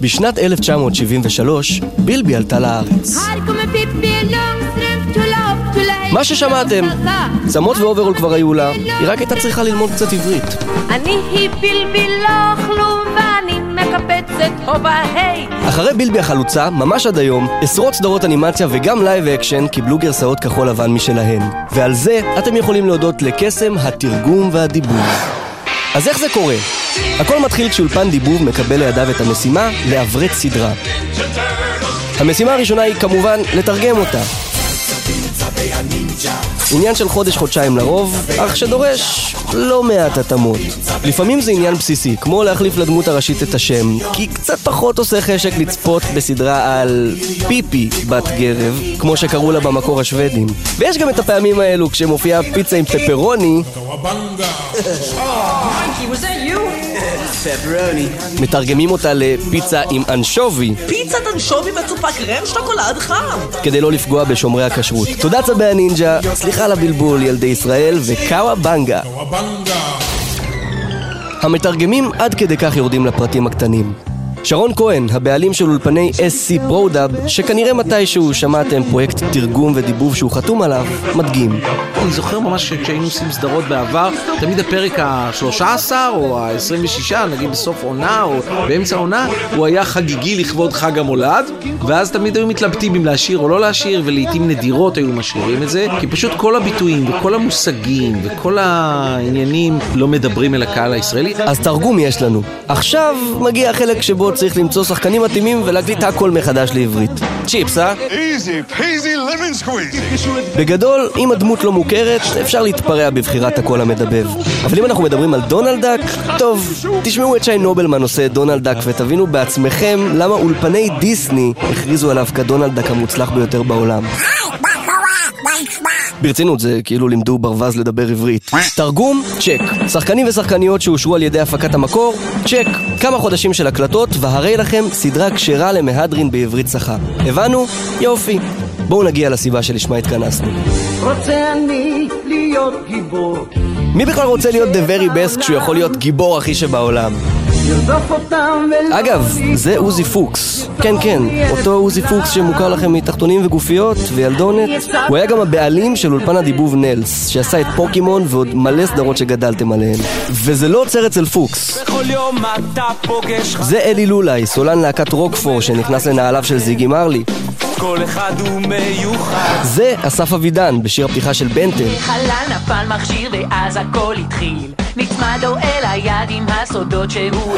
בשנת 1973, בילבי עלתה לארץ. מה ששמעתם, צמות ואוברול כבר היו לה, היא רק הייתה צריכה ללמוד קצת עברית. אני היא בילבי לא כלום ואני מקפצת הופה היי אחרי בילבי החלוצה, ממש עד היום, עשרות סדרות אנימציה וגם live action קיבלו גרסאות כחול לבן משלהן. ועל זה אתם יכולים להודות לקסם התרגום והדיבוב. אז איך זה קורה? הכל מתחיל כשאולפן דיבוב מקבל לידיו את המשימה לעברת סדרה. המשימה הראשונה היא כמובן לתרגם אותה. עניין של חודש-חודשיים לרוב, אך שדורש לא מעט התאמות. לפעמים זה עניין בסיסי, כמו להחליף לדמות הראשית את השם, כי קצת פחות עושה חשק לצפות בסדרה על פיפי בת גרב, כמו שקראו לה במקור השוודים. ויש גם את הפעמים האלו כשמופיעה פיצה עם פפרוני, מתרגמים אותה לפיצה עם אנשובי, פיצת אנשובי מצופה קרם שוקולד חם! כדי לא לפגוע בשומרי הכשרות. תודה צבי הנינג'ה, סליחה על הבלבול ילדי ישראל ו cowabunga. המתרגמים עד כדי כך יורדים לפרטים הקטנים. שרון כהן, הבעלים של אולפני SC פרודאב, שכנראה מתישהו שמעתם פרויקט תרגום ודיבוב שהוא חתום עליו, מדגים. אני זוכר ממש שכשהיינו עושים סדרות בעבר, תמיד הפרק ה-13 או ה-26, נגיד בסוף עונה או באמצע עונה, הוא היה חגיגי לכבוד חג המולד, ואז תמיד היו מתלבטים אם להשאיר או לא להשאיר, ולעיתים נדירות היו משאירים את זה, כי פשוט כל הביטויים וכל המושגים וכל העניינים לא מדברים אל הקהל הישראלי. אז תרגום יש לנו. עכשיו מגיע החלק שבו צריך למצוא שחקנים מתאימים ולהקליט הכל מחדש לעברית. צ'יפס, אה? Easy peasy lemon squeezy. בגדול, אם הדמות לא מוכרת, אפשר להתפרע בבחירת הקול המדבב. אבל אם אנחנו מדברים על דונלד דאק, טוב, תשמעו את שי נובלמן עושה את דונלד דאק ותבינו בעצמכם למה אולפני דיסני הכריזו עליו כדונלד דאק המוצלח ביותר בעולם. ברצינות, זה כאילו לימדו ברווז לדבר עברית. תרגום, צ'ק. שחקנים ושחקניות שאושרו על ידי הפקת המקור, צ'ק. כמה חודשים של הקלטות, והרי לכם סדרה כשרה למהדרין בעברית צחה. הבנו? יופי. בואו נגיע לסיבה שלשמה התכנסנו. רוצה אני להיות גיבור, מי בכלל רוצה להיות the very best כשהוא יכול להיות גיבור הכי שבעולם? אגב, זה עוזי פוקס. כן, כן, אותו עוזי פוקס שמוכר לכם מתחתונים וגופיות וילדונת. הוא היה גם הבעלים של אולפן הדיבוב נלס, שעשה את פוקימון ועוד מלא סדרות שגדלתם עליהן. וזה לא עוצר אצל פוקס. זה אלי לולאי, סולן להקת רוקפור שנכנס לנעליו של זיגי מרלי. כל אחד הוא מיוחד זה אסף אבידן בשיר הפתיחה של בנטל. חלל נפל מכשיר ואז הכל התחיל נצמדו אל היד עם הסודות שהוא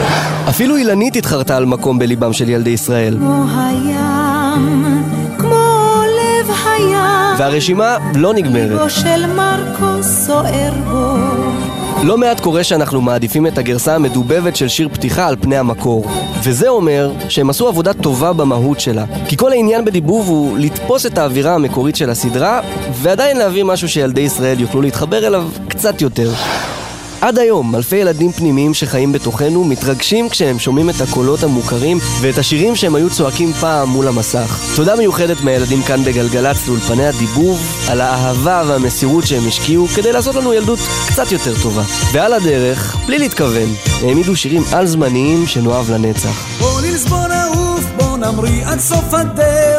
אפילו אילנית התחרתה על מקום בליבם של ילדי ישראל. כמו הים, כמו לב הים, והרשימה לא נגמרת. ליבו של מרקו סוער בו. לא מעט קורה שאנחנו מעדיפים את הגרסה המדובבת של שיר פתיחה על פני המקור. וזה אומר שהם עשו עבודה טובה במהות שלה. כי כל העניין בדיבוב הוא לתפוס את האווירה המקורית של הסדרה, ועדיין להביא משהו שילדי ישראל יוכלו להתחבר אליו קצת יותר. עד היום, אלפי ילדים פנימיים שחיים בתוכנו מתרגשים כשהם שומעים את הקולות המוכרים ואת השירים שהם היו צועקים פעם מול המסך. תודה מיוחדת מהילדים כאן בגלגלצ לאולפני הדיבוב, על האהבה והמסירות שהם השקיעו כדי לעשות לנו ילדות קצת יותר טובה. ועל הדרך, בלי להתכוון, העמידו שירים על-זמניים שנאהב לנצח. בוא נלס בוא נעוף בוא נמריא עד סוף הדרך